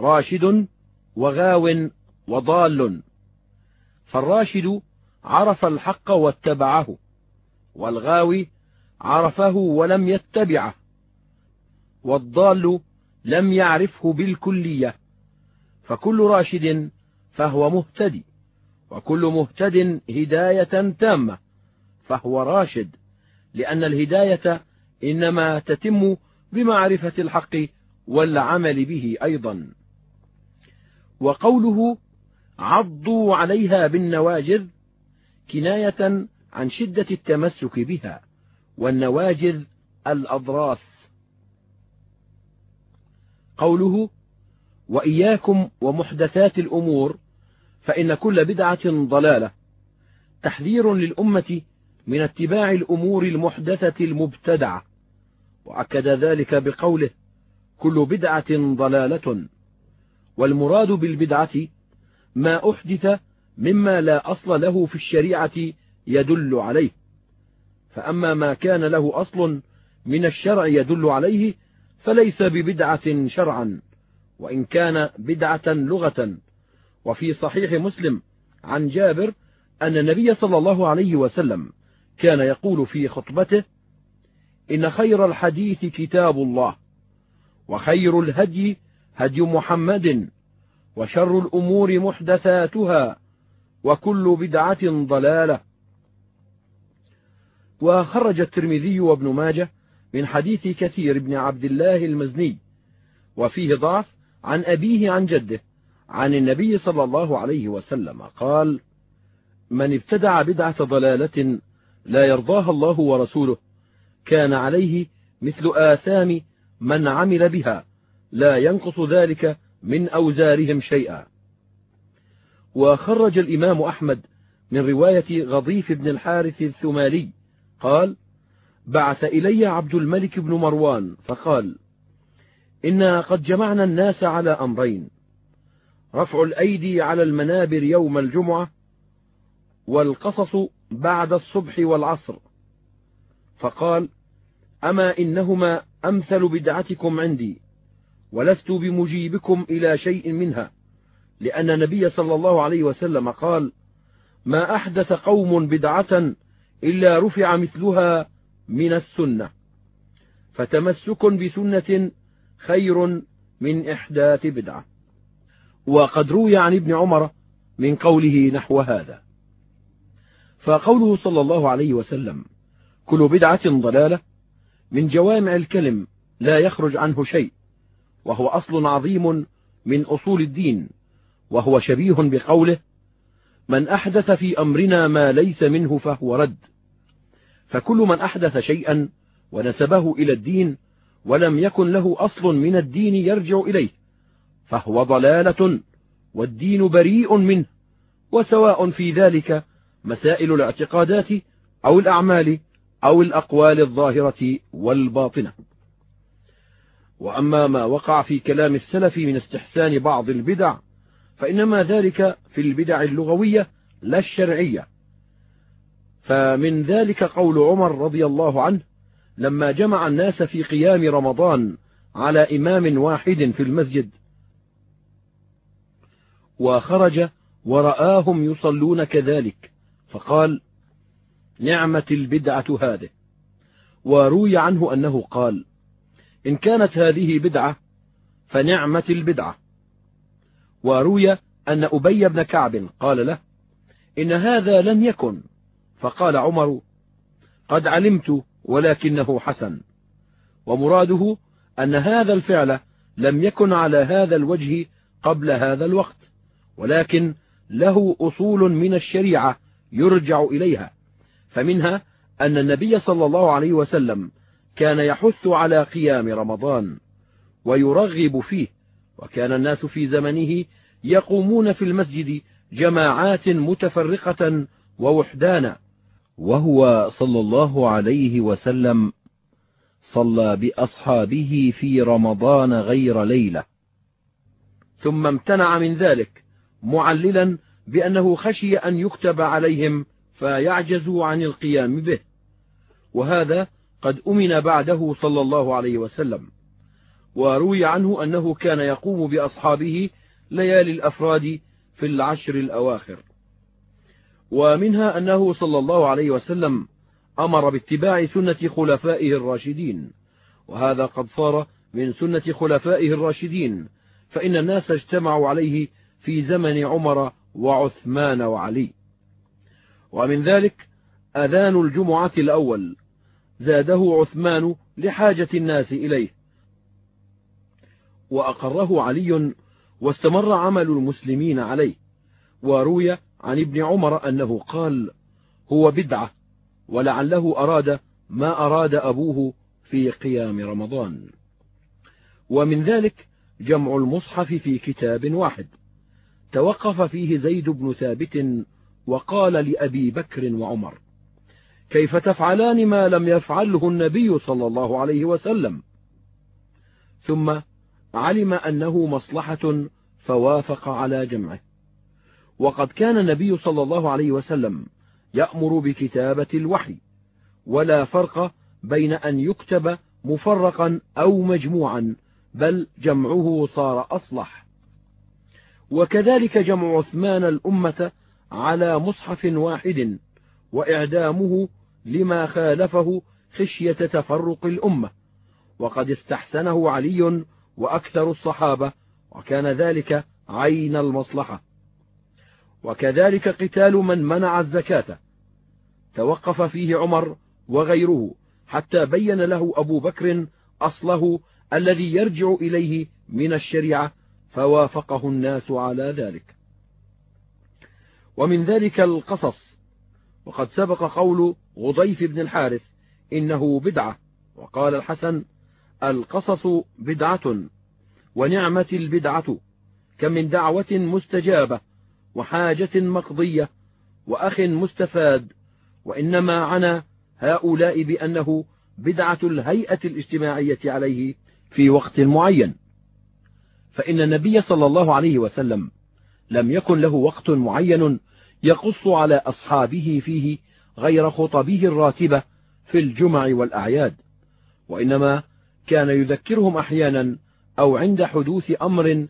راشد وغاو وضال. فالراشد عرف الحق واتبعه والغاوي عرفه ولم يتبعه والضال لم يعرفه بالكلية. فكل راشد فهو مهتدي وكل مهتد هداية تامة فهو راشد لأن الهداية إنما تتم بمعرفة الحق والعمل به أيضا. وقوله عضوا عليها بالنواجذ كناية عن شدة التمسك بها والنواجذ الأضراس. قوله وإياكم ومحدثات الأمور فإن كل بدعة ضلالة. تحذير للأمة من اتباع الأمور المحدثة المبتدعة. وأكد ذلك بقوله كل بدعة ضلالة. والمراد بالبدعة ما أحدث مما لا أصل له في الشريعة يدل عليه. فأما ما كان له أصل من الشرع يدل عليه فليس ببدعة شرعا وإن كان بدعة لغة. وفي صحيح مسلم عن جابر أن النبي صلى الله عليه وسلم كان يقول في خطبته إن خير الحديث كتاب الله وخير الهدي هدي محمد وشر الأمور محدثاتها وكل بدعة ضلالة. وخرج الترمذي وابن ماجه من حديث كثير بن عبد الله المزني وفيه ضعف عن أبيه عن جده عن النبي صلى الله عليه وسلم قال من ابتدع بدعة ضلالة لا يرضاها الله ورسوله كان عليه مثل آثام من عمل بها لا ينقص ذلك من أوزارهم شيئا. وخرج الإمام أحمد من رواية غضيف بن الحارث الثمالي قال بعث إلي عبد الملك بن مروان فقال إنا قد جمعنا الناس على أمرين رفع الأيدي على المنابر يوم الجمعة والقصص بعد الصبح والعصر. فقال أما إنهما أمثل بدعتكم عندي. ولست بمجيبكم إلى شيء منها. لأن النبي صلى الله عليه وسلم قال ما أحدث قوم بدعة إلا رفع مثلها من السنة. فتمسك بسنة خير من إحداث بدعة. وقد روي عن ابن عمر من قوله نحو هذا. فقوله صلى الله عليه وسلم كل بدعة ضلالة من جوامع الكلم لا يخرج عنه شيء. وهو أصل عظيم من أصول الدين وهو شبيه بقوله من أحدث في أمرنا ما ليس منه فهو رد فكل من أحدث شيئا ونسبه إلى الدين ولم يكن له أصل من الدين يرجع إليه فهو ضلالة والدين بريء منه وسواء في ذلك مسائل الاعتقادات أو الأعمال أو الأقوال الظاهرة والباطنة. وأما ما وقع في كلام السلف من استحسان بعض البدع فإنما ذلك في البدع اللغوية لا الشرعية. فمن ذلك قول عمر رضي الله عنه لما جمع الناس في قيام رمضان على إمام واحد في المسجد وخرج ورآهم يصلون كذلك فقال نعمة البدعة هذه. وروي عنه أنه قال إن كانت هذه بدعة فنعمة البدعة. وروي أن أبي بن كعب قال له إن هذا لم يكن. فقال عمر قد علمت ولكنه حسن. ومراده أن هذا الفعل لم يكن على هذا الوجه قبل هذا الوقت ولكن له أصول من الشريعة يرجع إليها. فمنها أن النبي صلى الله عليه وسلم كان يحث على قيام رمضان ويرغب فيه وكان الناس في زمنه يقومون في المسجد جماعات متفرقة ووحدانا وهو صلى الله عليه وسلم صلى بأصحابه في رمضان غير ليلة. ثم امتنع من ذلك معللا بأنه خشي أن يكتب عليهم فيعجزوا عن القيام به وهذا قد أمن بعده صلى الله عليه وسلم وروي عنه أنه كان يقوم بأصحابه ليالي الأفراد في العشر الأواخر. ومنها أنه صلى الله عليه وسلم أمر باتباع سنة خلفائه الراشدين وهذا قد صار من سنة خلفائه الراشدين فإن الناس اجتمعوا عليه في زمن عمر وعثمان وعلي. ومن ذلك أذان الجمعة الأول زاده عثمان لحاجة الناس إليه. وأقره علي واستمر عمل المسلمين عليه. وروي عن ابن عمر أنه قال هو بدعة ولعله أراد ما أراد أبوه في قيام رمضان. ومن ذلك جمع المصحف في كتاب واحد. توقف فيه زيد بن ثابت وقال لأبي بكر وعمر كيف تفعلان ما لم يفعله النبي صلى الله عليه وسلم؟ ثم علم أنه مصلحة فوافق على جمعه. وقد كان النبي صلى الله عليه وسلم يأمر بكتابة الوحي ولا فرق بين أن يكتب مفرقا أو مجموعا بل جمعه صار أصلح. وكذلك جمع عثمان الأمة على مصحف واحد وإعدامه لما خالفه خشية تفرق الأمة. وقد استحسنه علي وأكثر الصحابة وكان ذلك عين المصلحة. وكذلك قتال من منع الزكاة. توقف فيه عمر وغيره حتى بين له أبو بكر أصله الذي يرجع إليه من الشريعة فوافقه الناس على ذلك. ومن ذلك القصص. وقد سبق قول غضيف بن الحارث إنه بدعة. وقال الحسن القصص بدعة ونعمة البدعة كم من دعوة مستجابة وحاجة مقضية وأخ مستفاد. وإنما عنا هؤلاء بأنه بدعة الهيئة الاجتماعية عليه في وقت معين. فإن النبي صلى الله عليه وسلم لم يكن له وقت معين يقص على أصحابه فيه غير خطبه الراتبة في الجمع والأعياد وإنما كان يذكرهم أحيانا أو عند حدوث أمر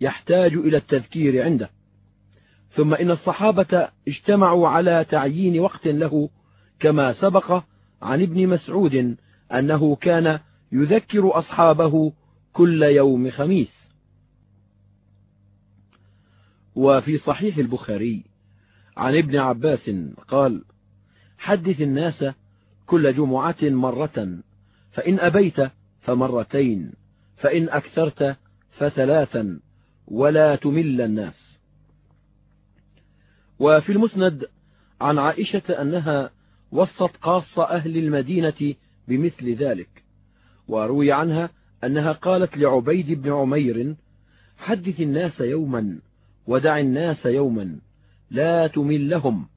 يحتاج إلى التذكير عنده. ثم إن الصحابة اجتمعوا على تعيين وقت له كما سبق عن ابن مسعود أنه كان يذكر أصحابه كل يوم خميس. وفي صحيح البخاري عن ابن عباس قال حدث الناس كل جمعة مرة فإن أبيت فمرتين فإن أكثرت فثلاثا ولا تمل الناس. وفي المسند عن عائشة أنها وصت قاص أهل المدينة بمثل ذلك وروي عنها أنها قالت لعبيد بن عمير حدث الناس يوما ودع الناس يوما لا تملهم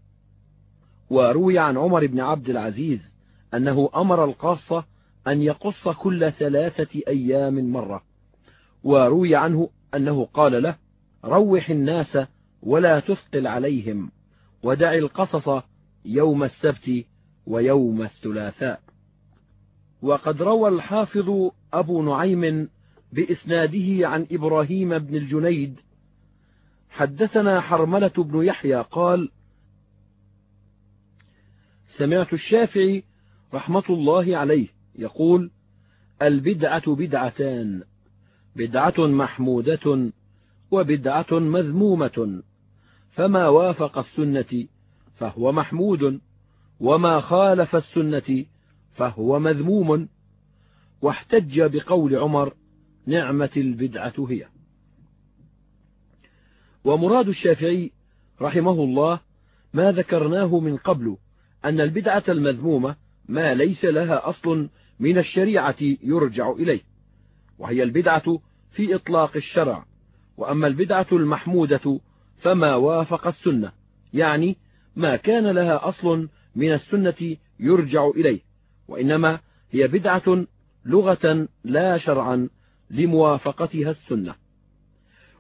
وروي عن عمر بن عبد العزيز أنه أمر القاصة أن يقص كل ثلاثة أيام مرة وروي عنه أنه قال له روح الناس ولا تثقل عليهم ودع القصص يوم السبت ويوم الثلاثاء. وقد روى الحافظ أبو نعيم بإسناده عن إبراهيم بن الجنيد حدثنا حرملة بن يحيى قال سمعت الشافعي رحمة الله عليه يقول البدعة بدعتان بدعة محمودة وبدعة مذمومة فما وافق السنة فهو محمود وما خالف السنة فهو مذموم. واحتج بقول عمر نعمة البدعة هي. ومراد الشافعي رحمه الله ما ذكرناه من قبل أن البدعة المذمومة ما ليس لها أصل من الشريعة يرجع إليه وهي البدعة في إطلاق الشرع. وأما البدعة المحمودة فما وافق السنة يعني ما كان لها أصل من السنة يرجع إليه وإنما هي بدعة لغة لا شرعا لموافقتها السنة.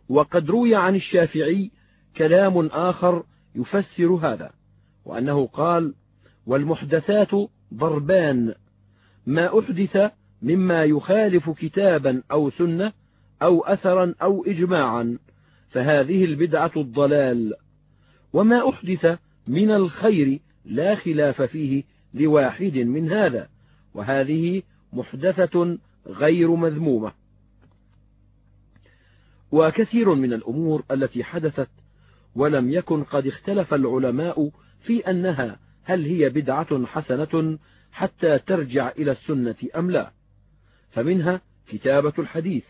وقد روي عن الشافعي كلام آخر يفسر هذا وأنه قال والمحدثات ضربان. ما أحدث مما يخالف كتابا أو سنة أو أثرا أو إجماعا فهذه البدعة الضلال. وما أحدث من الخير لا خلاف فيه لواحد من هذا وهذه محدثة غير مذمومة. وكثير من الأمور التي حدثت ولم يكن قد اختلف العلماء في أنها هل هي بدعة حسنة حتى ترجع إلى السنة أم لا؟ فمنها كتابة الحديث.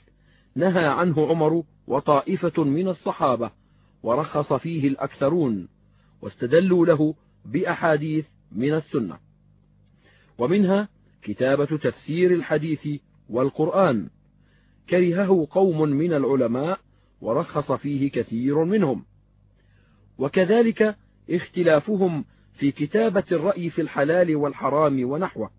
نهى عنه عمر وطائفة من الصحابة ورخص فيه الأكثرون واستدلوا له بأحاديث من السنة. ومنها كتابة تفسير الحديث والقرآن. كرهه قوم من العلماء ورخص فيه كثير منهم. وكذلك اختلافهم في كتابة الرأي في الحلال والحرام ونحوه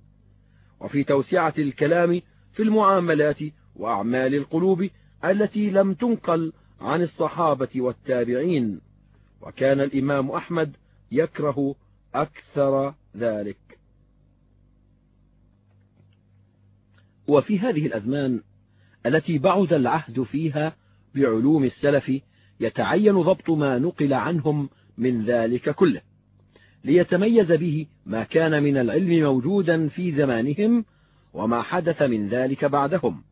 وفي توسعة الكلام في المعاملات وأعمال القلوب التي لم تنقل عن الصحابة والتابعين وكان الإمام أحمد يكره أكثر ذلك. وفي هذه الأزمان التي بعد العهد فيها بعلوم السلف يتعين ضبط ما نقل عنهم من ذلك كله. ليتميز به ما كان من العلم موجودا في زمانهم وما حدث من ذلك بعدهم.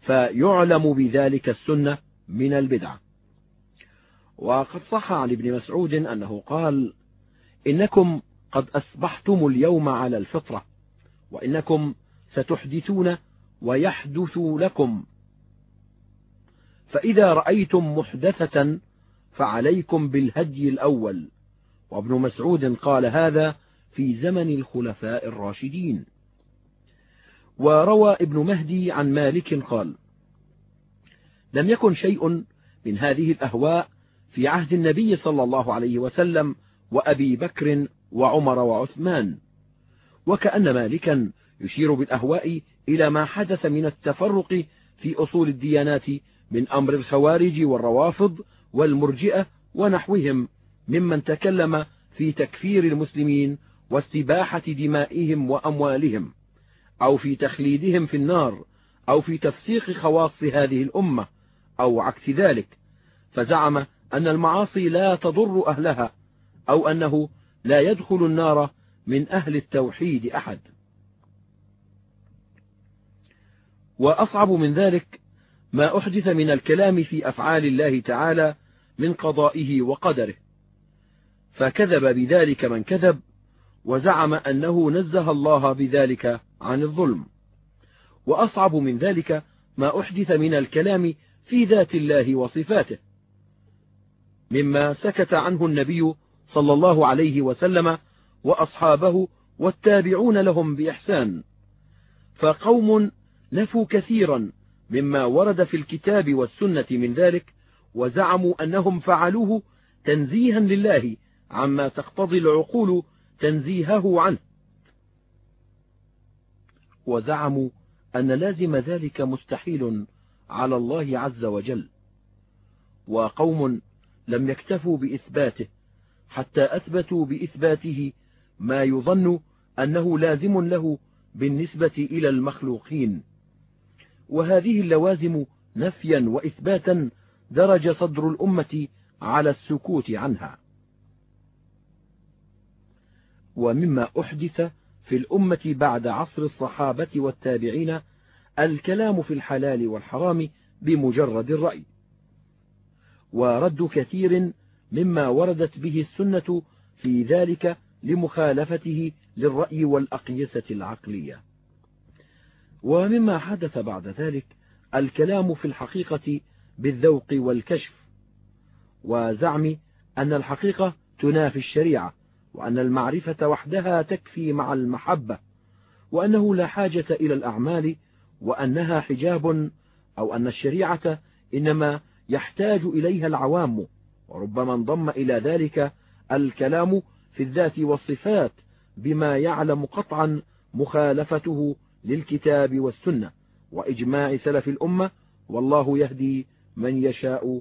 فيعلم بذلك السنة من البدعة وقد صح عن ابن مسعود أنه قال إنكم قد أصبحتم اليوم على الفطرة وإنكم ستحدثون ويحدث لكم. فإذا رأيتم محدثة فعليكم بالهدي الأول. وابن مسعود قال هذا في زمن الخلفاء الراشدين. وروى ابن مهدي عن مالك قال لم يكن شيء من هذه الأهواء في عهد النبي صلى الله عليه وسلم وأبي بكر وعمر وعثمان وكأن مالكا يشير بالأهواء إلى ما حدث من التفرق في أصول الديانات من أمر الخوارج والروافض والمرجئة ونحوهم ممن تكلم في تكفير المسلمين واستباحة دمائهم وأموالهم أو في تخليدهم في النار أو في تفسيق خواص هذه الأمة أو عكس ذلك فزعم أن المعاصي لا تضر أهلها أو أنه لا يدخل النار من أهل التوحيد أحد. وأصعب من ذلك ما أحدث من الكلام في أفعال الله تعالى من قضائه وقدره. فكذب بذلك من كذب وزعم أنه نزه الله بذلك عن الظلم. وأصعب من ذلك ما أحدث من الكلام في ذات الله وصفاته. مما سكت عنه النبي صلى الله عليه وسلم وأصحابه والتابعون لهم بإحسان. فقوم نفوا كثيرا مما ورد في الكتاب والسنة من ذلك وزعموا أنهم فعلوه تنزيها لله عما تقتضي العقول تنزيهه عنه. وزعموا أن لازم ذلك مستحيل على الله عز وجل. وقوم لم يكتفوا بإثباته حتى أثبتوا بإثباته ما يظن أنه لازم له بالنسبة إلى المخلوقين. وهذه اللوازم نفيا وإثباتا درج صدر الأمة على السكوت عنها. ومما أحدث في الأمة بعد عصر الصحابة والتابعين الكلام في الحلال والحرام بمجرد الرأي. ورد كثير مما وردت به السنة في ذلك لمخالفته للرأي والأقيسة العقلية. ومما حدث بعد ذلك الكلام في الحقيقة بالذوق والكشف وزعم أن الحقيقة تنافي الشريعة وأن المعرفة وحدها تكفي مع المحبة وأنه لا حاجة إلى الأعمال وأنها حجاب أو أن الشريعة إنما يحتاج إليها العوام وربما انضم إلى ذلك الكلام في الذات والصفات بما يعلم قطعا مخالفته للكتاب والسنة وإجماع سلف الأمة والله يهدي من يشاء